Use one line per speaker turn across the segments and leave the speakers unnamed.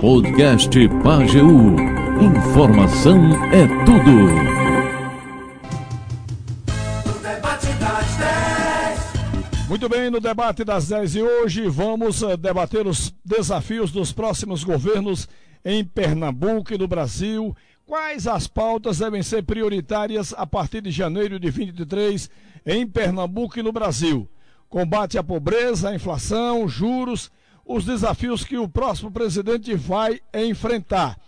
Podcast Pageu. Informação é tudo.
Muito bem, no debate das 10 de hoje, vamos eh, debater os desafios dos próximos governos em Pernambuco e no Brasil. Quais as pautas devem ser prioritárias a partir de janeiro de 2023 em Pernambuco e no Brasil? Combate à pobreza, à inflação, juros, os desafios que o próximo presidente vai enfrentar.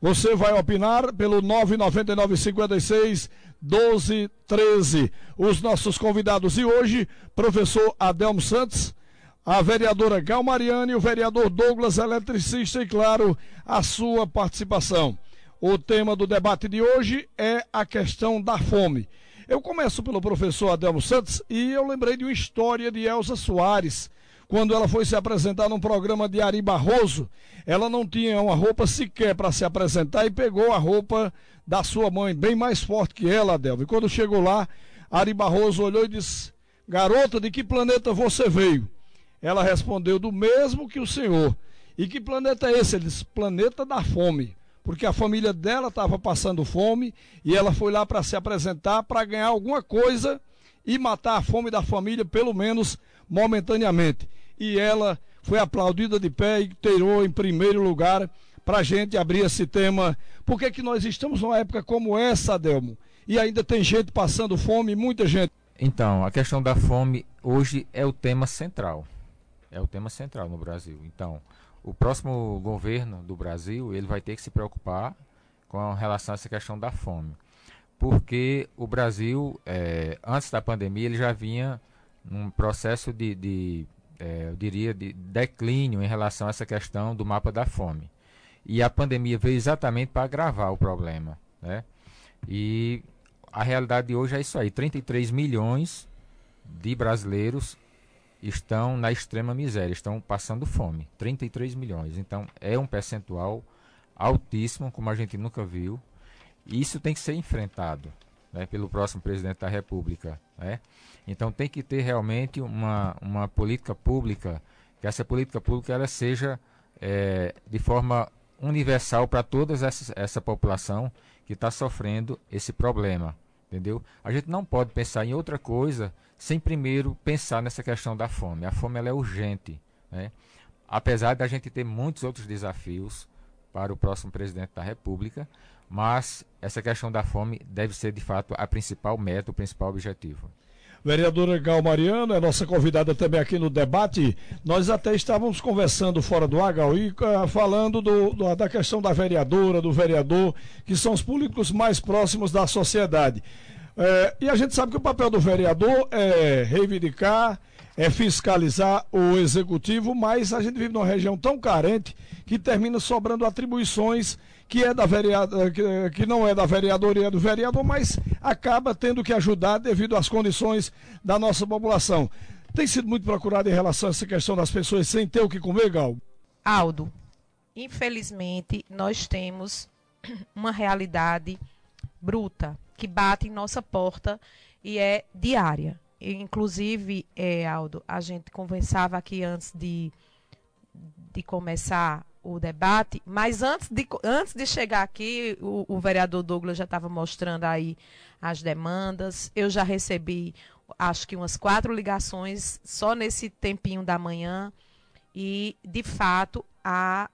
Você vai opinar pelo 999 56 1213. Os nossos convidados de hoje, professor Adelmo Santos, a vereadora Gal Mariani, o vereador Douglas Eletricista e, claro, a sua participação. O tema do debate de hoje é a questão da fome. Eu começo pelo professor Adelmo Santos e eu lembrei de uma história de Elza Soares, quando ela foi se apresentar num programa de Ari Barroso, ela não tinha uma roupa sequer para se apresentar e pegou a roupa da sua mãe, bem mais forte que ela, Adelmo. E quando chegou lá, Ari Barroso olhou e disse: Garota, de que planeta você veio? Ela respondeu: Do mesmo que o senhor. E que planeta é esse? Ele disse: Planeta da fome. Porque a família dela estava passando fome e ela foi lá para se apresentar para ganhar alguma coisa e matar a fome da família, pelo menos momentaneamente e ela foi aplaudida de pé e tirou em primeiro lugar para a gente abrir esse tema. Por que, que nós estamos numa época como essa, Adelmo? E ainda tem gente passando fome, muita gente.
Então, a questão da fome hoje é o tema central. É o tema central no Brasil. Então, o próximo governo do Brasil, ele vai ter que se preocupar com relação a essa questão da fome. Porque o Brasil, é, antes da pandemia, ele já vinha num processo de, de é, eu diria, de declínio em relação a essa questão do mapa da fome. E a pandemia veio exatamente para agravar o problema. Né? E a realidade de hoje é isso aí: 33 milhões de brasileiros estão na extrema miséria, estão passando fome. 33 milhões. Então é um percentual altíssimo, como a gente nunca viu. E isso tem que ser enfrentado né, pelo próximo presidente da República. Né? Então tem que ter realmente uma, uma política pública, que essa política pública ela seja é, de forma universal para toda essa, população que está sofrendo esse problema. Entendeu? A gente não pode pensar em outra coisa sem primeiro pensar nessa questão da fome. A fome ela é urgente. Né? Apesar da gente ter muitos outros desafios para o próximo presidente da República, mas essa questão da fome deve ser de fato a principal meta, o principal objetivo.
Vereadora Gal Mariano é nossa convidada também aqui no debate. Nós até estávamos conversando fora do ar, e uh, falando do, do, da questão da vereadora, do vereador, que são os políticos mais próximos da sociedade. É, e a gente sabe que o papel do vereador é reivindicar, é fiscalizar o executivo, mas a gente vive numa região tão carente que termina sobrando atribuições que é da vereadora, que, que não é da vereadoria do vereador, mas acaba tendo que ajudar devido às condições da nossa população. Tem sido muito procurado em relação a essa questão das pessoas sem ter o que comer, Gal?
Aldo, infelizmente nós temos uma realidade bruta que bate em nossa porta e é diária. Inclusive, é, Aldo, a gente conversava aqui antes de, de começar o debate, mas antes de, antes de chegar aqui, o, o vereador Douglas já estava mostrando aí as demandas. Eu já recebi, acho que umas quatro ligações só nesse tempinho da manhã. E, de fato, a,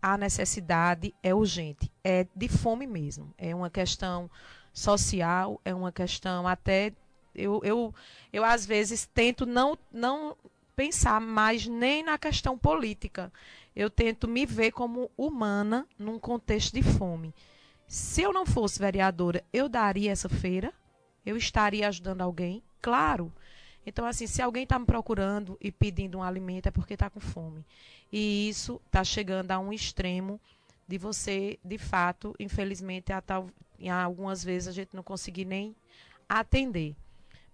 a necessidade é urgente. É de fome mesmo. É uma questão social, é uma questão até. Eu, eu, eu às vezes, tento não, não pensar mais nem na questão política eu tento me ver como humana num contexto de fome. Se eu não fosse vereadora, eu daria essa feira? Eu estaria ajudando alguém? Claro. Então, assim, se alguém está me procurando e pedindo um alimento, é porque está com fome. E isso está chegando a um extremo de você, de fato, infelizmente, a algumas vezes a gente não conseguir nem atender.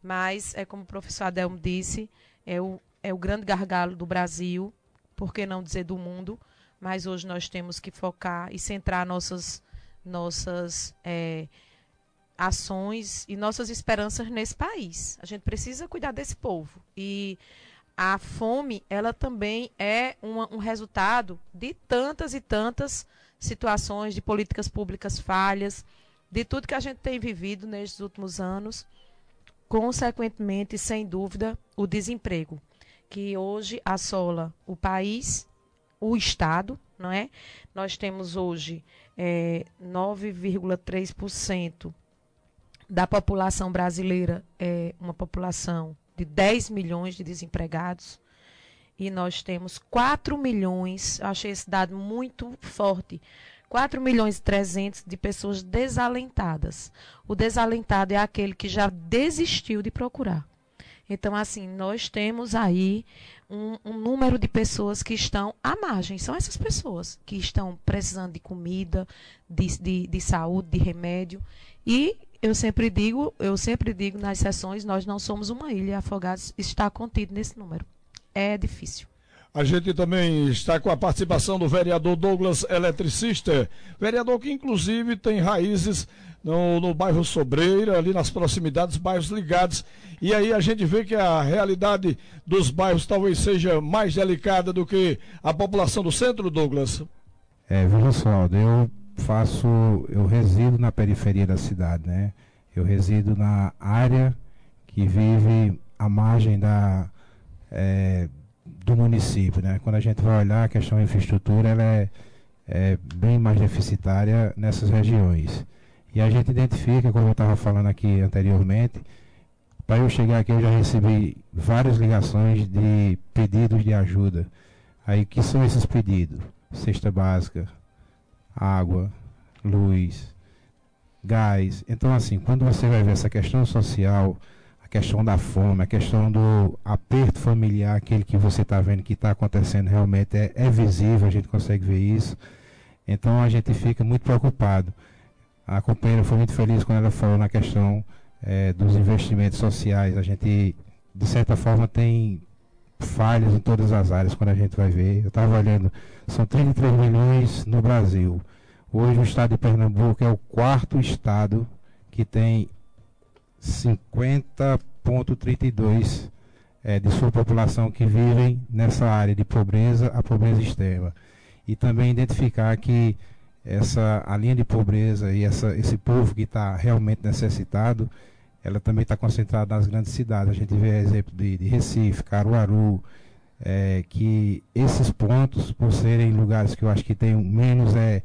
Mas, é como o professor Adelmo disse, é o, é o grande gargalo do Brasil, por que não dizer do mundo, mas hoje nós temos que focar e centrar nossas, nossas é, ações e nossas esperanças nesse país. A gente precisa cuidar desse povo. E a fome, ela também é uma, um resultado de tantas e tantas situações de políticas públicas falhas, de tudo que a gente tem vivido nestes últimos anos, consequentemente, sem dúvida, o desemprego, que hoje assola o país, o Estado, não é? Nós temos hoje é, 9,3% da população brasileira é uma população de 10 milhões de desempregados e nós temos 4 milhões, achei esse dado muito forte, 4 milhões e 300 de pessoas desalentadas. O desalentado é aquele que já desistiu de procurar. Então, assim, nós temos aí um, um, número de pessoas que estão à margem. São essas pessoas que estão precisando de comida, de, de, de saúde, de remédio. E eu sempre digo, eu sempre digo nas sessões, nós não somos uma ilha. Afogados está contido nesse número. É difícil.
A gente também está com a participação do vereador Douglas Eletricista, vereador que inclusive tem raízes no, no bairro Sobreira, ali nas proximidades, bairros ligados. E aí a gente vê que a realidade dos bairros talvez seja mais delicada do que a população do centro, Douglas.
É, viu, Oswaldo, eu faço, eu resido na periferia da cidade, né? Eu resido na área que vive à margem da, é, do município. Né? Quando a gente vai olhar a questão da infraestrutura, ela é, é bem mais deficitária nessas regiões. E a gente identifica, como eu estava falando aqui anteriormente, para eu chegar aqui eu já recebi várias ligações de pedidos de ajuda. Aí que são esses pedidos? Cesta básica, água, luz, gás. Então assim, quando você vai ver essa questão social, questão da fome, a questão do aperto familiar, aquele que você está vendo que está acontecendo realmente é, é, visível, a gente consegue ver isso. Então a gente fica muito preocupado. A companheira foi muito feliz quando ela falou na questão é, dos investimentos sociais. A gente, de certa forma, tem falhas em todas as áreas quando a gente vai ver. Eu estava olhando, são 33 milhões no Brasil. Hoje o estado de Pernambuco é o quarto estado que tem 50,32% é, de sua população que vivem nessa área de pobreza, a pobreza extrema. E também identificar que essa, a linha de pobreza e essa, esse povo que está realmente necessitado, ela também está concentrada nas grandes cidades. A gente vê exemplo de, de Recife, Caruaru, é, que esses pontos, por serem lugares que eu acho que tem menos é,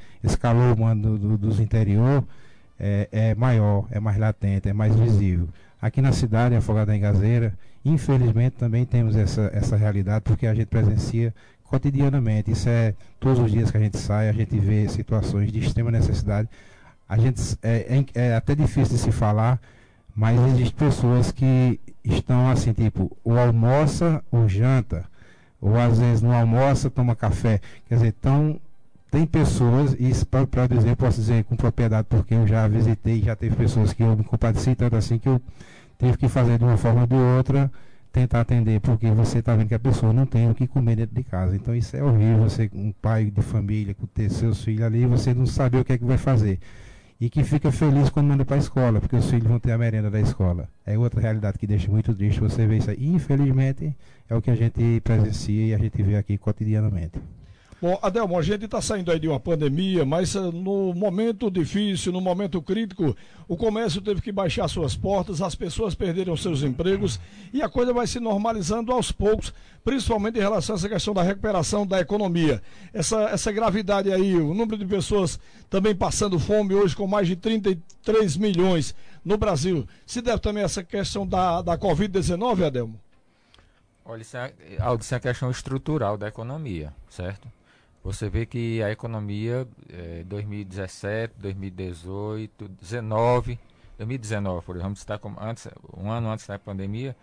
humano do, do, dos interior, é, é, maior, é mais latente, é mais visível. Aqui na cidade, Afogada em Gazeira, infelizmente também temos essa, essa realidade, porque a gente presencia cotidianamente. Isso é todos os dias que a gente sai, a gente vê situações de extrema necessidade. A gente é, é, é até difícil de se falar, mas existem pessoas que estão assim, tipo, ou almoça ou janta, ou às vezes não almoça, toma café. Quer dizer, estão tem pessoas, e para dizer, posso dizer com propriedade, porque eu já visitei, já teve pessoas que eu me compadeci tanto assim que eu tive que fazer de uma forma ou de outra, tentar atender, porque você está vendo que a pessoa não tem o que comer dentro de casa. Então isso é horrível, você, um pai de família, com ter seus filhos ali, você não sabe o que é que vai fazer. E que fica feliz quando manda para a escola, porque os filhos vão ter a merenda da escola. É outra realidade que deixa muito triste você ver isso aí. Infelizmente, é o que a gente presencia e a gente vê aqui cotidianamente.
Bom, Adelmo, a gente está saindo aí de uma pandemia, mas uh, no momento difícil, no momento crítico, o comércio teve que baixar suas portas, as pessoas perderam seus empregos e a coisa vai se normalizando aos poucos, principalmente em relação a essa questão da recuperação da economia. Essa, essa gravidade aí, o número de pessoas também passando fome hoje com mais de 33 milhões no Brasil, se deve também a essa questão da, da Covid-19, Adelmo?
Olha, isso é, isso é a questão estrutural da economia, certo? Você vê que a economia é, 2017, 2018, 2019, 2019, por exemplo, está como antes, um ano antes da pandemia,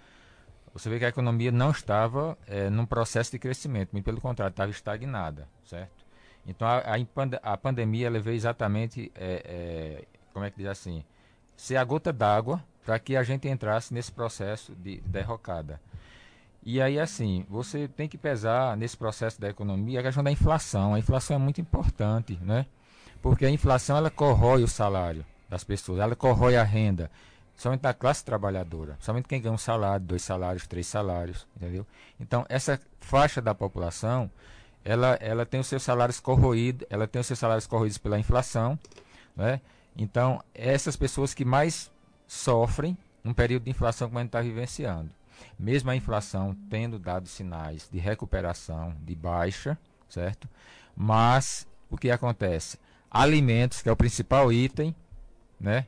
você vê que a economia não estava é, num processo de crescimento, muito pelo contrário, estava estagnada, certo? Então a, a, a pandemia ela veio exatamente, é, é, como é que diz assim, ser a gota d'água para que a gente entrasse nesse processo de derrocada. E aí, assim, você tem que pesar nesse processo da economia a questão da inflação. A inflação é muito importante, né? Porque a inflação, ela corrói o salário das pessoas, ela corrói a renda. somente da classe trabalhadora, somente quem ganha um salário, dois salários, três salários, entendeu? Então, essa faixa da população, ela, ela tem os seus salários corroídos, ela tem os seus salários corroídos pela inflação, né? Então, essas pessoas que mais sofrem um período de inflação como a gente está vivenciando. Mesmo a inflação tendo dado sinais de recuperação, de baixa, certo? Mas o que acontece? Alimentos, que é o principal item, né?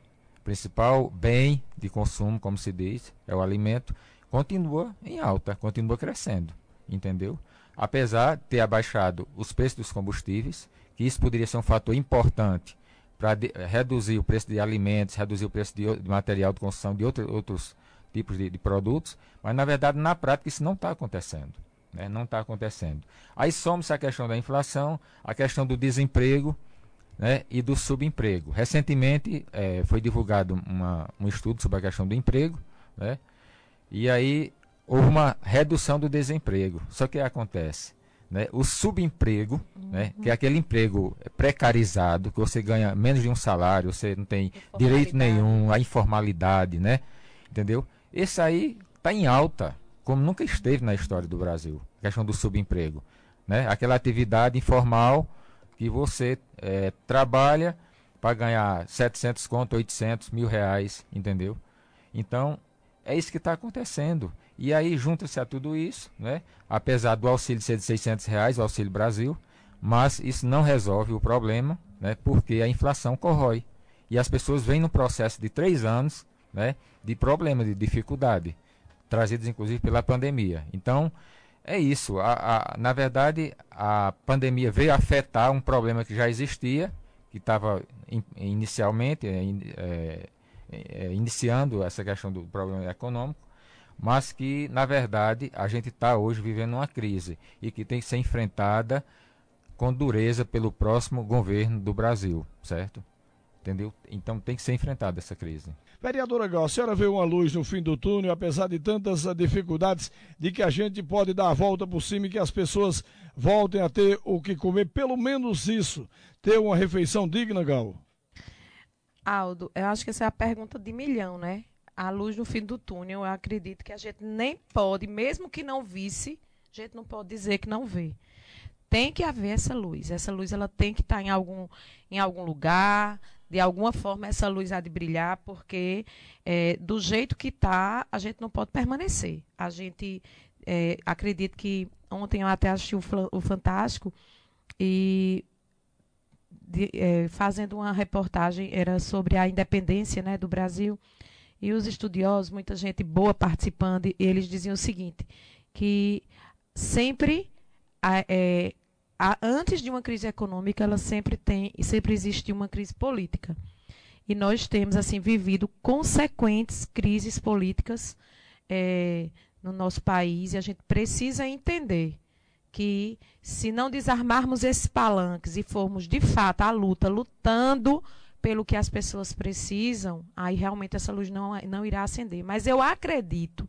principal bem de consumo, como se diz, é o alimento, continua em alta, continua crescendo, entendeu? Apesar de ter abaixado os preços dos combustíveis, que isso poderia ser um fator importante para reduzir o preço de alimentos, reduzir o preço de, de material de construção, de outro, outros tipos de, de, produtos, mas na verdade, na prática, isso não está acontecendo. Né? Não está acontecendo. Aí somos a questão da inflação, a questão do desemprego, né, e do subemprego. Recentemente é, foi divulgado uma, um estudo sobre a questão do emprego, né, e aí houve uma redução do desemprego. Só que acontece, né, o subemprego, uhum. né, que é aquele emprego precarizado, que você ganha menos de um salário, você não tem direito nenhum, a informalidade, né, entendeu? Esse aí está em alta, como nunca esteve na história do Brasil, a questão do subemprego, né, aquela atividade informal que você é, trabalha para ganhar 700 conto, 800, mil reais, entendeu? Então, é isso que está acontecendo. E aí junta-se a tudo isso, né? apesar do auxílio ser de 600 reais, o Auxílio Brasil, mas isso não resolve o problema, né? porque a inflação corrói. E as pessoas vêm no processo de três anos né? de problema, de dificuldade, trazidos inclusive pela pandemia. Então, é isso. A, a, na verdade, a pandemia veio afetar um problema que já existia, que estava in, inicialmente é, é, é, iniciando essa questão do problema econômico, mas que, na verdade, a gente está hoje vivendo uma crise e que tem que ser enfrentada com dureza pelo próximo governo do Brasil, certo? Entendeu? Então tem que ser enfrentada essa crise.
Vereadora Gal, a senhora vê uma luz no fim do túnel, apesar de tantas dificuldades, de que a gente pode dar a volta por cima e que as pessoas voltem a ter o que comer, pelo menos isso, ter uma refeição digna, Gal?
Aldo, eu acho que essa é a pergunta de milhão, né? A luz no fim do túnel, eu acredito que a gente nem pode, mesmo que não visse, a gente não pode dizer que não vê tem que haver essa luz. Essa luz ela tem que estar em algum, em algum lugar, de alguma forma essa luz há de brilhar, porque é, do jeito que está, a gente não pode permanecer. A gente é, acredito que ontem eu até assisti o, o Fantástico e de, é, fazendo uma reportagem era sobre a independência né, do Brasil e os estudiosos, muita gente boa participando, eles diziam o seguinte, que sempre é, a, antes de uma crise econômica, ela sempre tem e sempre existe uma crise política. E nós temos assim vivido consequentes crises políticas é, no nosso país e a gente precisa entender que se não desarmarmos esses palanques e formos de fato à luta, lutando pelo que as pessoas precisam, aí realmente essa luz não, não irá acender. Mas eu acredito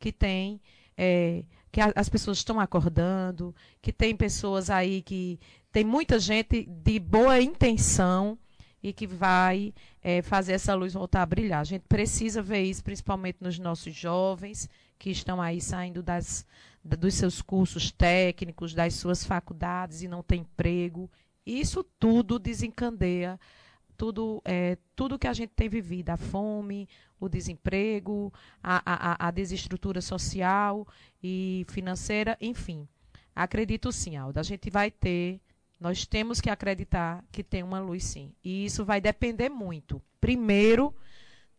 que tem é, que a, as pessoas estão acordando, que tem pessoas aí que tem muita gente de boa intenção e que vai é, fazer essa luz voltar a brilhar. A gente precisa ver isso, principalmente nos nossos jovens que estão aí saindo das, dos seus cursos técnicos, das suas faculdades e não tem emprego. Isso tudo desencandeia tudo, é, tudo que a gente tem vivido, a fome, o desemprego, a, a, a desestrutura social e financeira, enfim. Acredito sim, Alda. A gente vai ter, nós temos que acreditar que tem uma luz sim. E isso vai depender muito. Primeiro,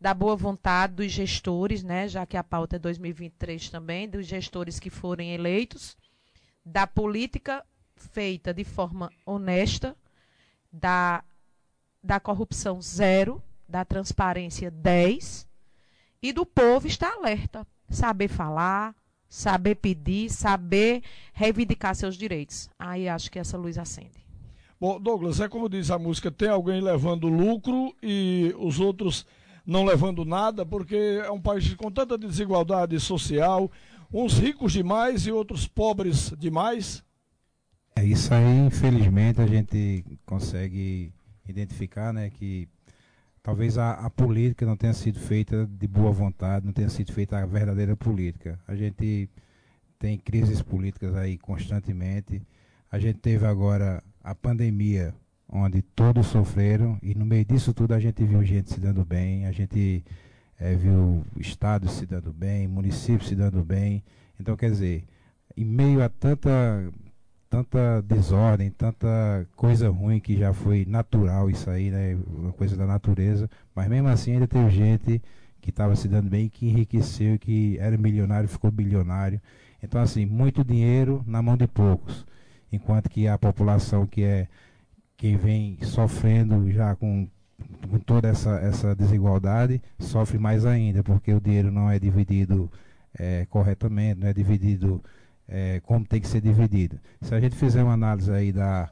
da boa vontade dos gestores, né, já que a pauta é 2023 também, dos gestores que forem eleitos, da política feita de forma honesta, da da corrupção zero, da transparência 10 e do povo estar alerta, saber falar, saber pedir, saber reivindicar seus direitos. Aí acho que essa luz acende.
Bom, Douglas, é como diz a música, tem alguém levando lucro e os outros não levando nada, porque é um país com tanta desigualdade social, uns ricos demais e outros pobres demais.
É isso aí, infelizmente a gente consegue identificar né, que talvez a, a, política não tenha sido feita de boa vontade, não tenha sido feita a verdadeira política. A gente tem crises políticas aí constantemente. A gente teve agora a pandemia, onde todos sofreram, e no meio disso tudo a gente viu gente se dando bem, a gente é, viu estados se dando bem, municípios se dando bem. Então, quer dizer, em meio a tanta tanta desordem, tanta coisa ruim que já foi natural isso aí, né? Uma coisa da natureza, mas mesmo assim ainda teve gente que estava se dando bem, que enriqueceu, que era milionário, ficou bilionário. Então assim, muito dinheiro na mão de poucos, enquanto que a população que é quem vem sofrendo já com, com toda essa, essa desigualdade sofre mais ainda, porque o dinheiro não é dividido é, corretamente, não é dividido é, como tem que ser dividido. Se a gente fizer uma análise aí da,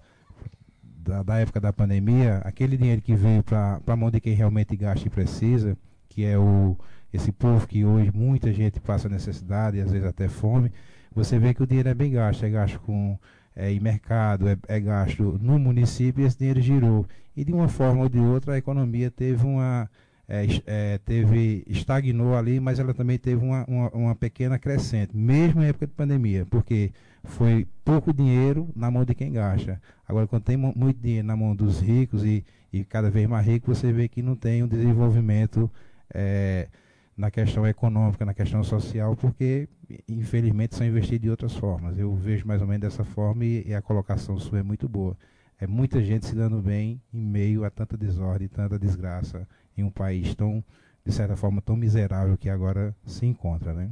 da, da época da pandemia, aquele dinheiro que veio para a mão de quem realmente gasta e precisa, que é o, esse povo que hoje muita gente passa necessidade e às vezes até fome, você vê que o dinheiro é bem gasto, é gasto com é, em mercado, é, é gasto no município e esse dinheiro girou. E de uma forma ou de outra a economia teve uma é, é, teve estagnou ali, mas ela também teve uma, uma, uma, pequena crescente, mesmo em época de pandemia, porque foi pouco dinheiro na mão de quem gasta. Agora, quando tem muito dinheiro na mão dos ricos e, e cada vez mais ricos, você vê que não tem um desenvolvimento é, na questão econômica, na questão social, porque infelizmente são investidos de outras formas. Eu vejo mais ou menos dessa forma e, e a colocação sua é muito boa. É muita gente se dando bem em meio a tanta desordem, tanta desgraça em um país tão, de certa forma, tão miserável que agora se encontra, né?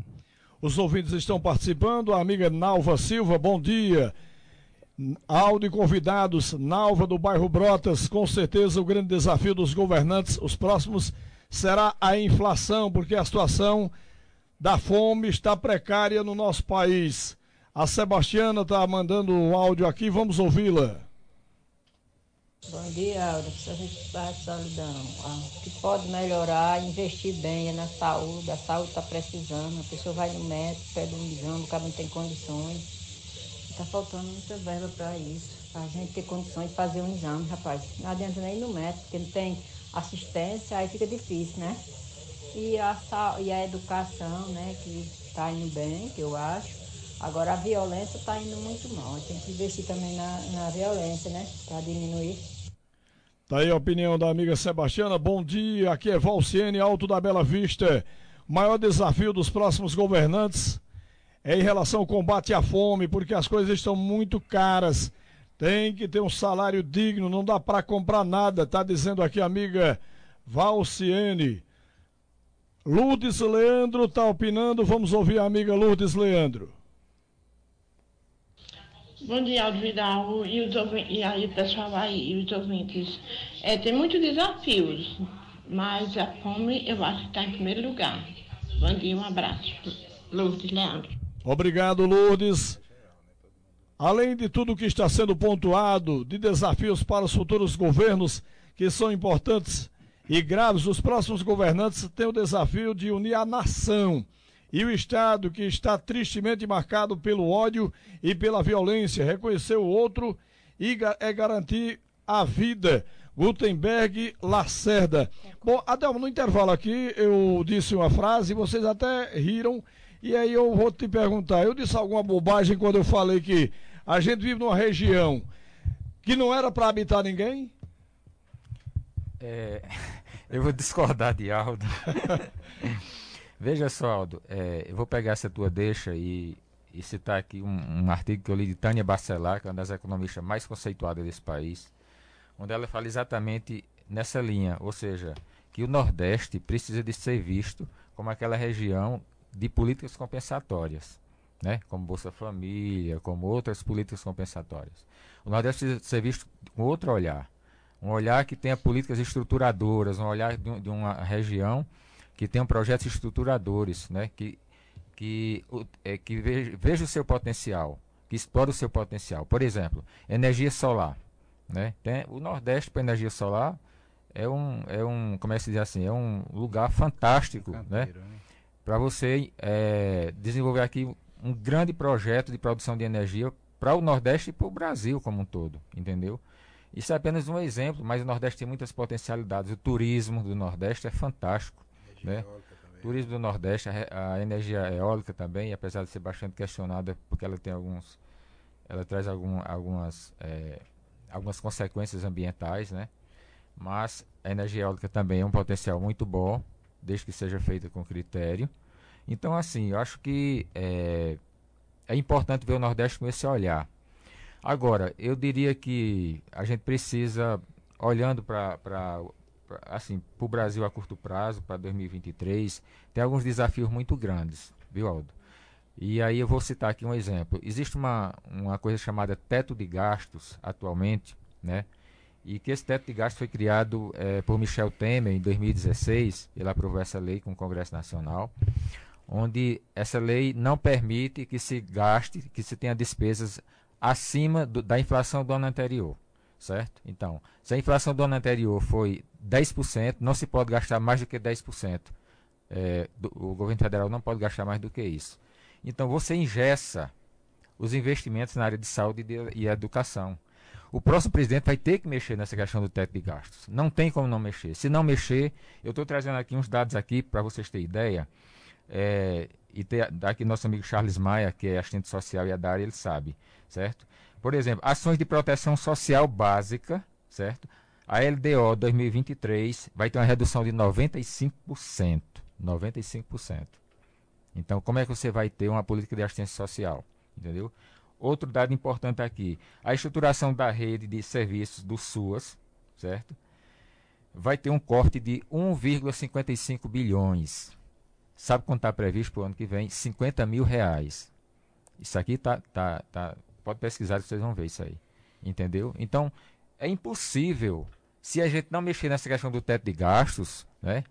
Os ouvintes estão participando. A amiga Nalva Silva, bom dia. Áudio convidados, Nalva do bairro Brotas, com certeza o grande desafio dos governantes, os próximos, será a inflação, porque a situação da fome está precária no nosso país. A Sebastiana está mandando o áudio aqui, vamos ouvi-la.
Bom dia, Aura. Gente vai solidão. O que pode melhorar, investir bem é na saúde. A saúde está precisando. A pessoa vai no médico, pede um exame, o cara não tem condições. Está faltando muita verba para isso. Para a gente ter condições de fazer um exame, rapaz. Não adianta nem ir no médico, porque não tem assistência, aí fica difícil, né? E a, e a educação, né, que está indo bem, que eu acho. Agora a violência está indo muito mal. Tem que investir também na, na violência, né? Para diminuir.
Tá aí a opinião da amiga Sebastiana. Bom dia, aqui é Valciene, Alto da Bela Vista. O maior desafio dos próximos governantes é em relação ao combate à fome, porque as coisas estão muito caras. Tem que ter um salário digno, não dá para comprar nada, tá dizendo aqui a amiga Valciene. Lourdes Leandro tá opinando, vamos ouvir a amiga Lourdes Leandro.
Bom dia, Aldo Vidal e, os e aí o pessoal aí, e os ouvintes. É, tem muitos desafios, mas a fome eu acho que está em primeiro lugar. Bom dia, um abraço. Lourdes Leandro.
Obrigado, Lourdes. Além de tudo que está sendo pontuado de desafios para os futuros governos, que são importantes e graves, os próximos governantes têm o desafio de unir a nação e o Estado, que está tristemente marcado pelo ódio e pela violência, reconhecer o outro e é garantir a vida. Gutenberg Lacerda. Bom, Adelmo, no intervalo aqui eu disse uma frase, vocês até riram, e aí eu vou te perguntar, eu disse alguma bobagem quando eu falei que a gente vive numa região que não era para habitar ninguém?
É, eu vou discordar de Aldo. Veja só, Aldo, é, eu vou pegar essa tua deixa e, e citar aqui um, um, artigo que eu li de Tânia Bacelar, que é uma das economistas mais conceituadas desse país, onde ela fala exatamente nessa linha, ou seja, que o Nordeste precisa de ser visto como aquela região de políticas compensatórias, né? como Bolsa Família, como outras políticas compensatórias. O Nordeste precisa ser visto com outro olhar, um olhar que tenha políticas estruturadoras, um olhar de, de uma região que tenham projetos estruturadores, né? que, que, é, que veja, o seu potencial, que explore o seu potencial. Por exemplo, energia solar. Né? Tem, o Nordeste para energia solar é um, é um, como é que se diz assim, é um lugar fantástico, né? né? Para você é, desenvolver aqui um grande projeto de produção de energia para o Nordeste e para o Brasil como um todo, entendeu? Isso é apenas um exemplo, mas o Nordeste tem muitas potencialidades. O turismo do Nordeste é fantástico. Né? O turismo do Nordeste, a, a, energia eólica também, apesar de ser bastante questionada, porque ela tem alguns. Ela traz algum, algumas, é, algumas consequências ambientais, né? Mas a energia eólica também é um potencial muito bom, desde que seja feita com critério. Então, assim, eu acho que é, é importante ver o Nordeste com esse olhar. Agora, eu diria que a gente precisa, olhando para assim, o Brasil a curto prazo, para 2023, tem alguns desafios muito grandes, viu, Aldo? E aí eu vou citar aqui um exemplo. Existe uma, uma coisa chamada teto de gastos atualmente, né? E que esse teto de gastos foi criado é, por Michel Temer em 2016. Ele aprovou essa lei com o Congresso Nacional onde essa lei não permite que se gaste, que se tenha despesas acima do, da inflação do ano anterior, certo? Então, se a inflação do ano anterior foi 10%, não se pode gastar mais do que 10%. É, do, o governo federal não pode gastar mais do que isso. Então, você ingessa os investimentos na área de saúde e, de, e educação. O próximo presidente vai ter que mexer nessa questão do teto de gastos. Não tem como não mexer. Se não mexer, eu estou trazendo aqui uns dados aqui para vocês terem ideia. É, e ter, aqui nosso amigo Charles Maia, que é assistente social e a da área, ele sabe, certo? Por exemplo, ações de proteção social básica, certo? A LDO 2023 vai ter uma redução de 95%. 95%. Então, como é que você vai ter uma política de assistência social? Entendeu? Outro dado importante aqui: a estruturação da rede de serviços do SUAS, certo? Vai ter um corte de 1,55 bilhões. Sabe quanto está previsto para o ano que vem? 50 mil reais. Isso aqui tá, tá, tá. Pode pesquisar que vocês vão ver isso aí. Entendeu? Então, é impossível, se a gente não mexer nessa questão do teto de gastos, né?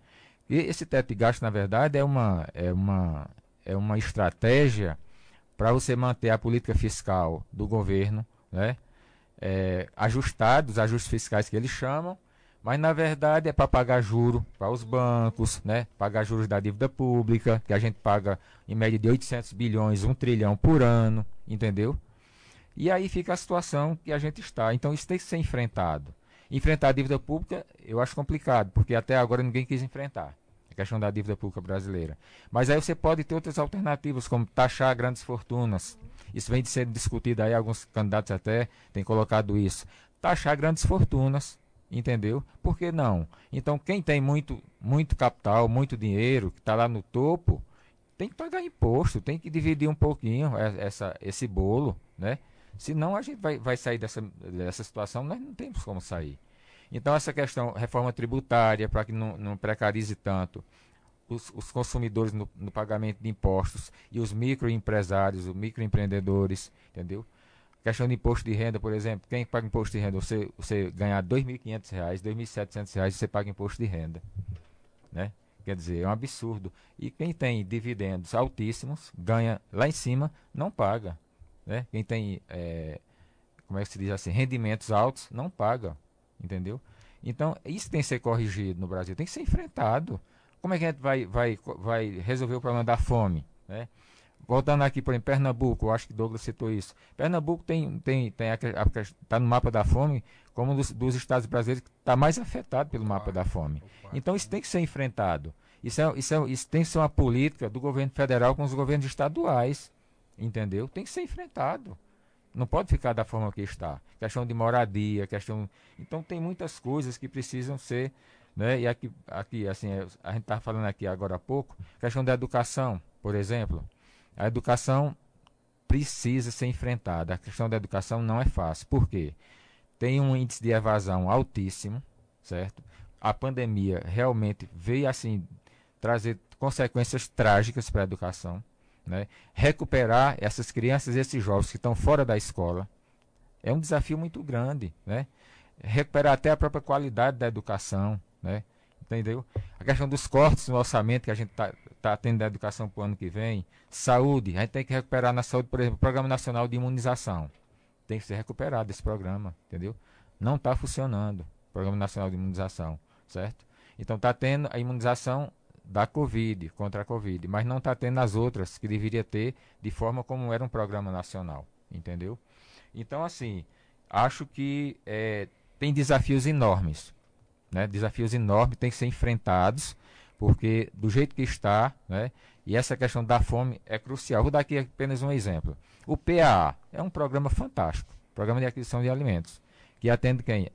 E esse teto de gastos, na verdade, é uma, é uma, é uma estratégia para você manter a política fiscal do governo, né? É, ajustados, ajustes fiscais que eles chamam, mas na verdade é para pagar juro para os bancos, né? Pagar juros da dívida pública, que a gente paga em média de 800 bilhões, 1 trilhão por ano, entendeu? E aí fica a situação que a gente está. Então isso tem que ser enfrentado. Enfrentar a dívida pública eu acho complicado, porque até agora ninguém quis enfrentar a questão da dívida pública brasileira. Mas aí você pode ter outras alternativas, como taxar grandes fortunas. Isso vem de ser discutido aí, alguns candidatos até têm colocado isso. Taxar grandes fortunas Entendeu? Por que não? Então, quem tem muito, muito capital, muito dinheiro, que está lá no topo, tem que pagar imposto, tem que dividir um pouquinho essa, esse bolo, né? Senão a gente vai, vai sair dessa, dessa situação, nós não temos como sair. Então, essa questão, reforma tributária, para que não, não precarize tanto os, os consumidores no, no, pagamento de impostos e os microempresários, os microempreendedores, entendeu? Questão de imposto de renda, por exemplo, quem paga imposto de renda, você, você ganhar R$ 2.500, R$ 2.700, você paga imposto de renda. Né? Quer dizer, é um absurdo. E quem tem dividendos altíssimos, ganha lá em cima, não paga. Né? Quem tem, é, como é que se diz assim, rendimentos altos, não paga. Entendeu? Então, isso tem que ser corrigido no Brasil, tem que ser enfrentado. Como é que a gente vai, vai, vai resolver o problema da fome? Né? Voltando aqui, por exemplo, Pernambuco, eu acho que Douglas citou isso. Pernambuco tem, tem, tem está no mapa da fome como um dos, dos estados brasileiros que está mais afetado pelo mapa da fome. Então isso tem que ser enfrentado. Isso, é, isso, é, isso tem que ser uma política do governo federal com os governos estaduais. Entendeu? Tem que ser enfrentado. Não pode ficar da forma que está. Questão de moradia, questão. Então tem muitas coisas que precisam ser. Né? E aqui, aqui assim, a gente está falando aqui agora há pouco, questão da educação, por exemplo. A educação precisa ser enfrentada. A questão da educação não é fácil. Por quê? Tem um índice de evasão altíssimo, certo? A pandemia realmente veio assim trazer consequências trágicas para a educação, né? Recuperar essas crianças e esses jovens que estão fora da escola é um desafio muito grande, né? Recuperar até a própria qualidade da educação, né? Entendeu? A questão dos cortes no orçamento que a gente está tá tendo da educação para o ano que vem, saúde, a gente tem que recuperar na saúde, por exemplo, o Programa Nacional de Imunização. Tem que ser recuperado esse programa, entendeu? Não está funcionando o Programa Nacional de Imunização, certo? Então está tendo a imunização da Covid, contra a Covid, mas não está tendo as outras que deveria ter de forma como era um programa nacional, entendeu? Então, assim, acho que é, tem desafios enormes. Né? Desafios enormes têm que ser enfrentados, porque do jeito que está, né? e essa questão da fome é crucial. Vou dar aqui apenas um exemplo. O PAA é um programa fantástico, Programa de Aquisição de Alimentos, que atende quem?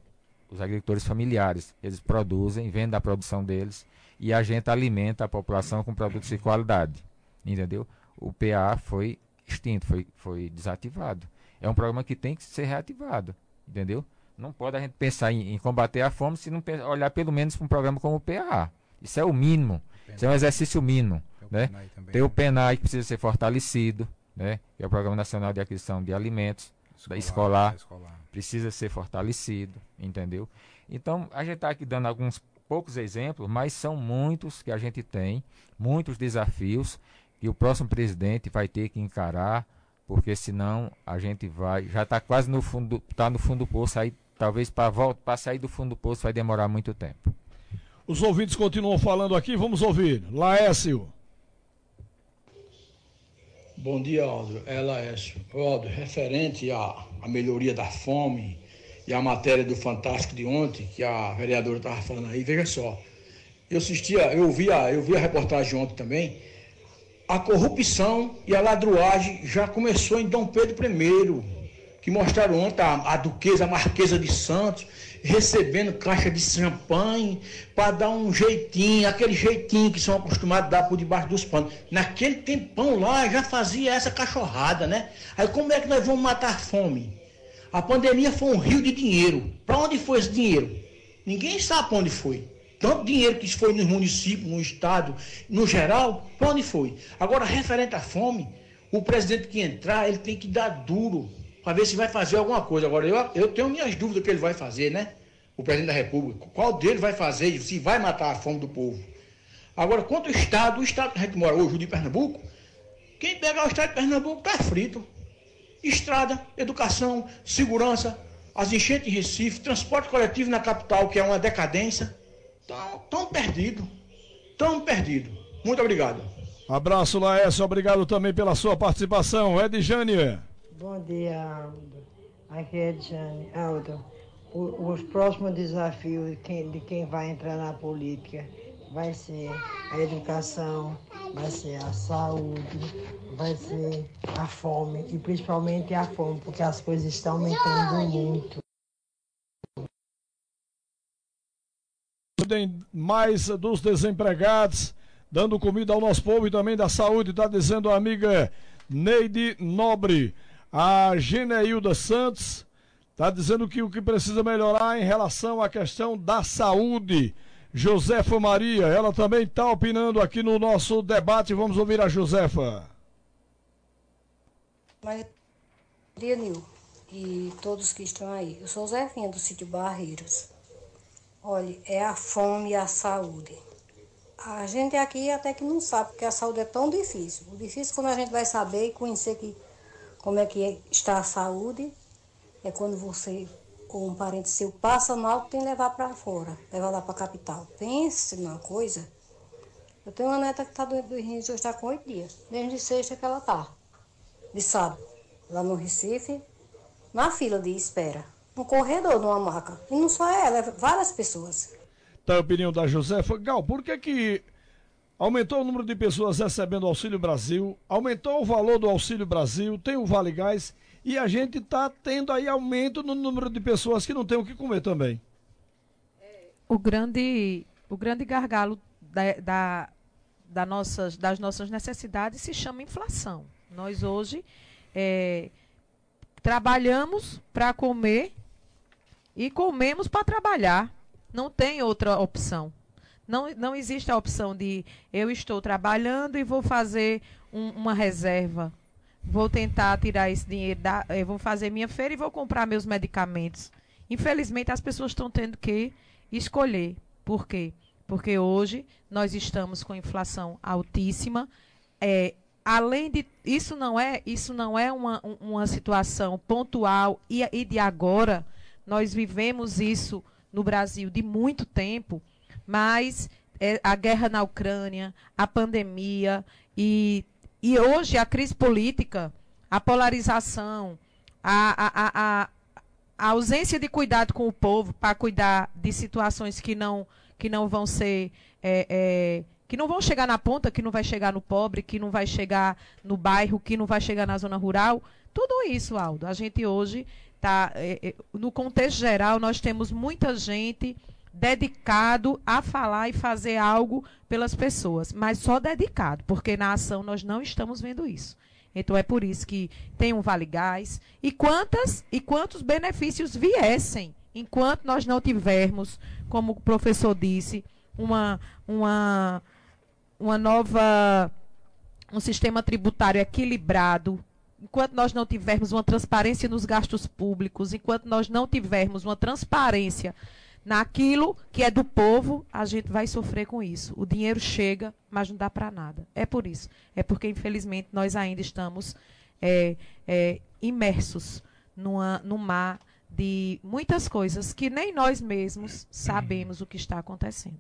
Os agricultores familiares. Eles produzem, vendem a produção deles e a gente alimenta a população com produtos de qualidade. Entendeu? O PA foi extinto, foi, foi desativado. É um programa que tem que ser reativado. Entendeu? Não pode a gente pensar em, em combater a fome se não olhar pelo menos para um programa como o PA. Isso é o mínimo. Isso é um exercício mínimo. Tem né? o, Tem o né? PENAI que precisa ser fortalecido, né? que é o Programa Nacional de Aquisição de Alimentos, escolar, da escolar, escolar, precisa ser fortalecido, entendeu? Então, a gente está aqui dando alguns poucos exemplos, mas são muitos que a gente tem, muitos desafios que o próximo presidente vai ter que encarar, porque senão a gente vai, já está quase no fundo, está no fundo do poço, aí talvez para sair do fundo do poço vai demorar muito tempo.
Os ouvintes continuam falando aqui, vamos ouvir. Laércio.
Bom dia, Aldo. É Laércio. Aldo, referente à, à melhoria da fome, e a matéria do Fantástico de ontem, que a vereadora estava falando aí, veja só. Eu assistia, eu vi a, eu vi a reportagem ontem também. A corrupção e a ladruagem já começou em Dom Pedro I, que mostraram ontem a, a duquesa, a marquesa de Santos, recebendo caixa de champanhe para dar um jeitinho, aquele jeitinho que são acostumados a dar por debaixo dos panos. Naquele tempão lá já fazia essa cachorrada, né? Aí como é que nós vamos matar a fome? A pandemia foi um rio de dinheiro. Para onde foi esse dinheiro? Ninguém sabe para onde foi. Tanto dinheiro que foi nos municípios, no estado, no geral, para onde foi? Agora, referente à fome, o presidente que entrar, ele tem que dar duro para ver se vai fazer alguma coisa. Agora, eu, eu tenho minhas dúvidas que ele vai fazer, né? O presidente da República. Qual dele vai fazer, se vai matar a fome do povo. Agora, quanto ao Estado, o Estado que a gente mora hoje, o de Pernambuco, quem pegar o Estado de Pernambuco está frito estrada, educação, segurança, as enchentes em Recife, transporte coletivo na capital, que é uma decadência. Tão, tão perdido, tão perdido. Muito obrigado.
Abraço, Laércio. Obrigado também pela sua participação. Edjane.
Bom dia, Aldo. Aqui é Edjane. Aldo, os próximos desafios de quem, de quem vai entrar na política vai ser a educação, vai ser a saúde, vai ser a fome, e principalmente a fome, porque as coisas estão aumentando muito.
Mais dos desempregados, dando comida ao nosso povo e também da saúde, está dizendo a amiga Neide Nobre. A Geneilda Santos está dizendo que o que precisa melhorar em relação à questão da saúde. Josefa Maria, ela também está opinando aqui no nosso debate. Vamos ouvir a Josefa.
Mas, Nil e todos que estão aí, eu sou Zefinha do sítio Barreiras. Olha, é a fome e a saúde. A gente aqui até que não sabe, porque a saúde é tão difícil. O difícil é quando a gente vai saber e conhecer que, como é que está a saúde, é quando você ou um parente seu passa mal, tem que levar para fora, levar lá para a capital. Pense numa coisa. Eu tenho uma neta que está doente do rins, hoje está com oito dias. Desde sexta que ela está. De sábado. Lá no Recife, na fila de espera. No corredor de uma maca. E não só ela, é várias pessoas.
Tá a opinião da Josefa. Gal, por que que aumentou o número de pessoas recebendo Auxílio Brasil, aumentou o valor do Auxílio Brasil, tem o Vale Gás e a gente está tendo aí aumento no número de pessoas que não têm o que comer também.
O grande, o grande gargalo da, da, da nossas, das nossas necessidades se chama inflação. Nós hoje é, trabalhamos para comer e comemos para trabalhar. Não tem outra opção. Não, não existe a opção de eu estou trabalhando e vou fazer um, uma reserva vou tentar tirar esse dinheiro, da, vou fazer minha feira e vou comprar meus medicamentos. Infelizmente, as pessoas estão tendo que escolher. Por quê? Porque hoje nós estamos com inflação altíssima. É, além de isso não é isso não é uma, uma situação pontual e, e de agora. Nós vivemos isso no Brasil de muito tempo, mas é, a guerra na Ucrânia, a pandemia e e hoje a crise política, a polarização, a, a, a, a ausência de cuidado com o povo para cuidar de situações que não, que não vão ser. É, é, que não vão chegar na ponta, que não vai chegar no pobre, que não vai chegar no bairro, que não vai chegar na zona rural. Tudo isso, Aldo. A gente hoje está. É, é, no contexto geral, nós temos muita gente dedicado a falar e fazer algo pelas pessoas, mas só dedicado, porque na ação nós não estamos vendo isso. Então é por isso que tem um Vale Gás. E quantas e quantos benefícios viessem enquanto nós não tivermos, como o professor disse, uma, uma, uma nova um sistema tributário equilibrado, enquanto nós não tivermos uma transparência nos gastos públicos, enquanto nós não tivermos uma transparência naquilo que é do povo, a gente vai sofrer com isso. O dinheiro chega, mas não dá para nada. É por isso. É porque, infelizmente, nós ainda estamos é, é, imersos numa, num mar de muitas coisas que nem nós mesmos sabemos o que está acontecendo.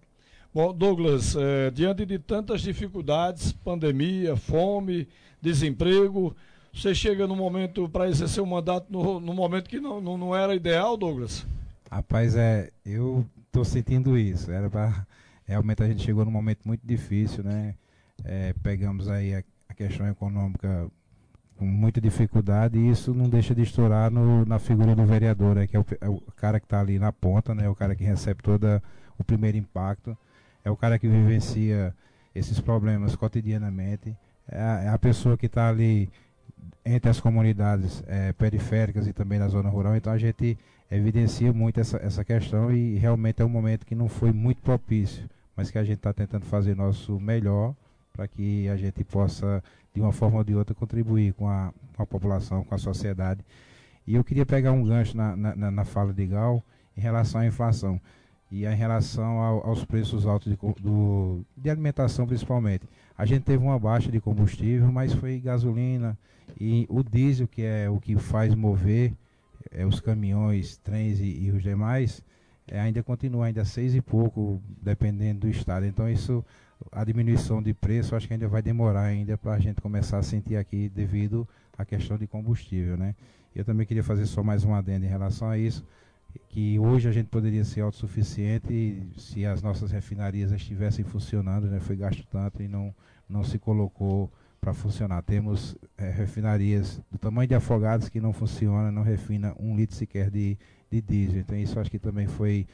Bom, Douglas, é, diante de tantas dificuldades, pandemia, fome, desemprego, você chega no momento para exercer o mandato no, no momento que não, não, não era ideal, Douglas?
Rapaz, é, eu tô sentindo isso. Era para realmente a gente chegou num momento muito difícil, né? É, pegamos aí a, a, questão econômica com muita dificuldade e isso não deixa de estourar no, na figura do vereador, né? que é o, é o cara que está ali na ponta, né? O cara que recebe todo o primeiro impacto, é o cara que vivencia esses problemas cotidianamente, é a, é a pessoa que está ali entre as comunidades é, periféricas e também na zona rural. Então a gente evidencia muito essa, essa questão e realmente é um momento que não foi muito propício, mas que a gente está tentando fazer nosso melhor para que a gente possa, de uma forma ou de outra, contribuir com a, com a população, com a sociedade. E eu queria pegar um gancho na, na, na fala de Gal em relação à inflação e em relação ao, aos preços altos de, do, de alimentação principalmente. A gente teve uma baixa de combustível, mas foi gasolina e o diesel, que é o que faz mover é, os caminhões, trens e, e os demais, é, ainda continua ainda seis e pouco, dependendo do estado. Então isso, a diminuição de preço, acho que ainda vai demorar ainda para a gente começar a sentir aqui devido à questão de combustível, né? Eu também queria fazer só mais um adendo em relação a isso, que hoje a gente poderia ser autossuficiente se as nossas refinarias estivessem funcionando, né? Foi gasto tanto e não, não se colocou para funcionar. Temos é, refinarias do tamanho de afogados que não funciona, não refina um litro sequer de, de diesel. Então isso acho que também foi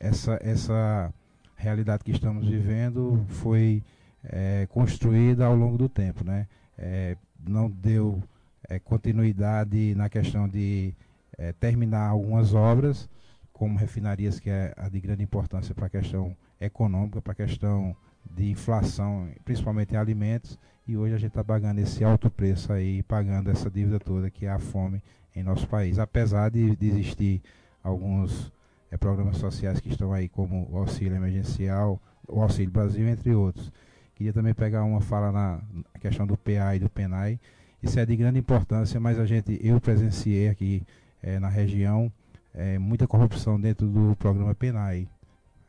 essa, essa realidade que estamos vivendo foi é, construída ao longo do tempo. Né? É, não deu é, continuidade na questão de é, terminar algumas obras, como refinarias que é de grande importância para a questão econômica, para a questão de inflação, principalmente em alimentos, e hoje a gente está pagando esse alto preço aí, pagando essa dívida toda que é a fome em nosso país. Apesar de, de existir alguns é, programas sociais que estão aí, como o auxílio emergencial, o Auxílio Brasil, entre outros. Queria também pegar uma fala na questão do PA e do PENAI. Isso é de grande importância, mas a gente, eu presenciei aqui é, na região é, muita corrupção dentro do programa PENAI.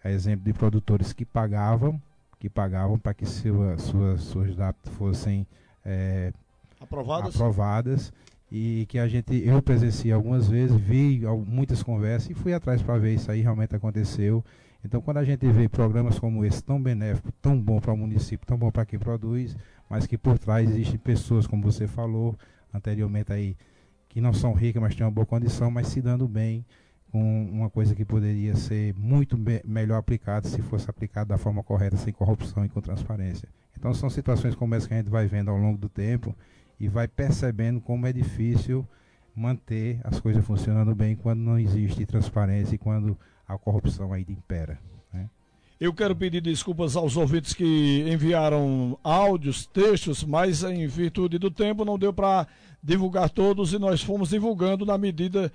É exemplo de produtores que pagavam que pagavam para que sua, suas, suas datas fossem é,
aprovadas.
aprovadas e que a gente eu presenciei algumas vezes, vi muitas conversas e fui atrás para ver isso aí realmente aconteceu. Então, quando a gente vê programas como esse tão benéfico, tão bom para o município, tão bom para quem produz, mas que por trás existem pessoas, como você falou anteriormente aí, que não são ricas, mas têm uma boa condição, mas se dando bem, com uma coisa que poderia ser muito me melhor aplicada se fosse aplicada da forma correta, sem corrupção e com transparência. Então são situações como essa que a gente vai vendo ao longo do tempo e vai percebendo como é difícil manter as coisas funcionando bem quando não existe transparência e quando a corrupção ainda impera. Né?
Eu quero pedir desculpas aos ouvintes que enviaram áudios, textos, mas em virtude do tempo não deu para divulgar todos e nós fomos divulgando na medida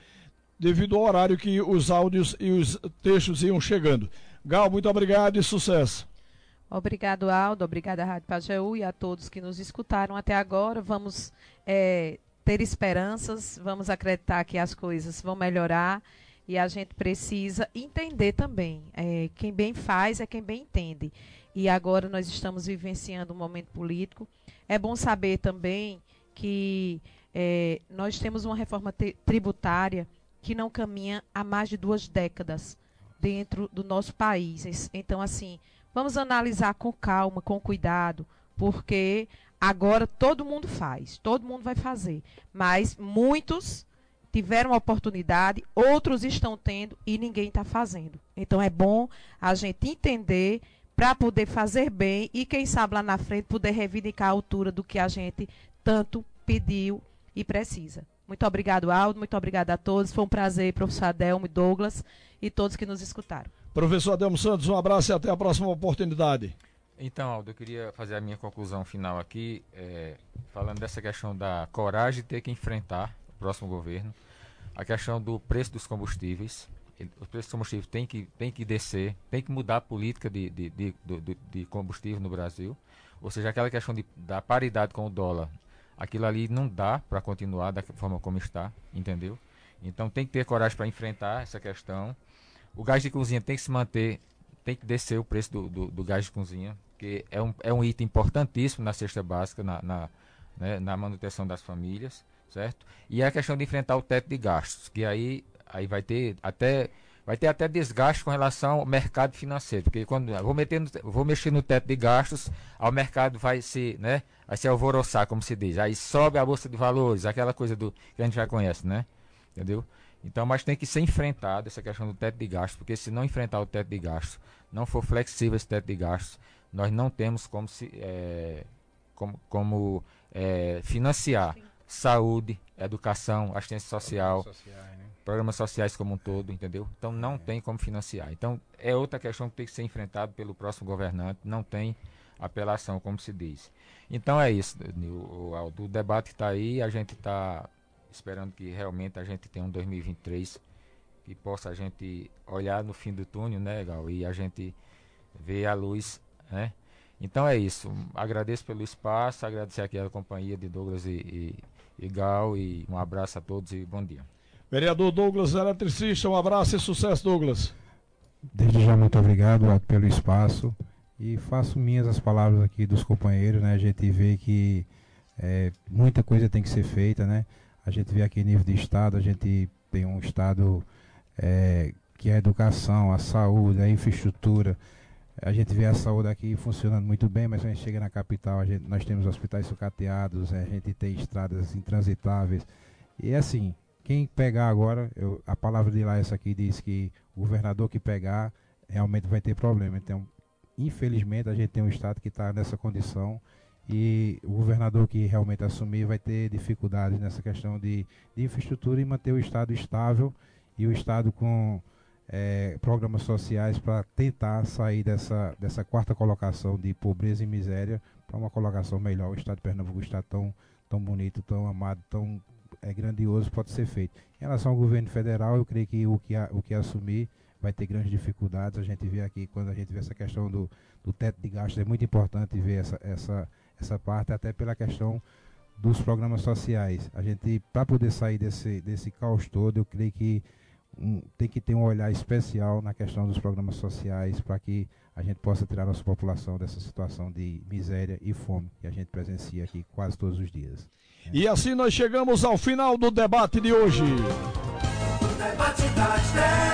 devido ao horário que os áudios e os textos iam chegando. Gal, muito obrigado e sucesso.
Obrigado, Aldo. Obrigada, Rádio Pajeú e a todos que nos escutaram até agora. Vamos é, ter esperanças, vamos acreditar que as coisas vão melhorar e a gente precisa entender também. É, quem bem faz é quem bem entende. E agora nós estamos vivenciando um momento político. É bom saber também que é, nós temos uma reforma tributária que não caminha há mais de duas décadas dentro do nosso país. Então, assim, vamos analisar com calma, com cuidado, porque agora todo mundo faz, todo mundo vai fazer, mas muitos tiveram a oportunidade, outros estão tendo e ninguém está fazendo. Então é bom a gente entender para poder fazer bem e quem sabe lá na frente poder reivindicar a altura do que a gente tanto pediu e precisa. Muito obrigado, Aldo. Muito obrigada a todos. Foi um prazer, professor Adelmo e Douglas e todos que nos escutaram.
Professor Adelmo Santos, um abraço e até a próxima oportunidade.
Então, Aldo, eu queria fazer a minha conclusão final aqui, é, falando dessa questão da coragem de ter que enfrentar o próximo governo, a questão do preço dos combustíveis. O preço dos combustíveis tem que, tem que descer, tem que mudar a política de, de, de, de, de combustível no Brasil. Ou seja, aquela questão de, da paridade com o dólar, aquilo ali não dá para continuar da forma como está, entendeu? Então tem que ter coragem para enfrentar essa questão. O gás de cozinha tem que se manter, tem que descer o preço do, do, do gás de cozinha, que é um, é um item importantíssimo na cesta básica, na, na, né, na manutenção das famílias, certo? E a questão de enfrentar o teto de gastos, que aí, aí vai ter até vai ter até desgaste com relação ao mercado financeiro, porque quando vou, meter no, vou mexer no teto de gastos, o mercado vai se, né, vai se alvoroçar, como se diz. Aí sobe a bolsa de valores, aquela coisa do que a gente já conhece, né? Entendeu? Então, mas tem que ser enfrentado essa questão do teto de gastos, porque se não enfrentar o teto de gastos, não for flexível esse teto de gastos, nós não temos como se é, como, como é, financiar Sim. Saúde, educação, assistência social, sociais, né? programas sociais como um todo, entendeu? Então não é. tem como financiar. Então é outra questão que tem que ser enfrentada pelo próximo governante, não tem apelação, como se diz. Então é isso, o, o, o debate está aí, a gente está esperando que realmente a gente tenha um 2023 que possa a gente olhar no fim do túnel, né, Gal, e a gente ver a luz, né? Então é isso. Agradeço pelo espaço, agradecer aqui a companhia de Douglas e, e, e Gal e um abraço a todos e bom dia.
Vereador Douglas, eletricista, um abraço e sucesso, Douglas.
Desde já muito obrigado pelo espaço e faço minhas as palavras aqui dos companheiros, né? A gente vê que é, muita coisa tem que ser feita, né? A gente vê aqui nível de estado, a gente tem um estado é, que é a educação, a saúde, a infraestrutura. A gente vê a saúde aqui funcionando muito bem, mas quando a gente chega na capital, gente, nós temos hospitais sucateados, a gente tem estradas intransitáveis. E assim, quem pegar agora, eu, a palavra de lá essa aqui diz que o governador que pegar realmente vai ter problema. Então, infelizmente, a gente tem um estado que está nessa condição e o governador que realmente assumir vai ter dificuldades nessa questão de, de infraestrutura e manter o estado estável e o estado com é, programas sociais para tentar sair dessa, dessa quarta colocação de pobreza e miséria para uma colocação melhor. O estado de Pernambuco está tão, tão bonito, tão amado, tão é grandioso pode ser feito. Em relação ao governo federal, eu creio que o que, a, o que assumir vai ter grandes dificuldades. A gente vê aqui, quando a gente vê essa questão do, do teto de gastos, é muito importante ver essa, essa, essa parte, até pela questão dos programas sociais. A gente, para poder sair desse, desse caos todo, eu creio que um, tem que ter um olhar especial na questão dos programas sociais para que a gente possa tirar a nossa população dessa situação de miséria e fome que a gente presencia aqui quase todos os dias.
E assim nós chegamos ao final do debate de hoje. O debate das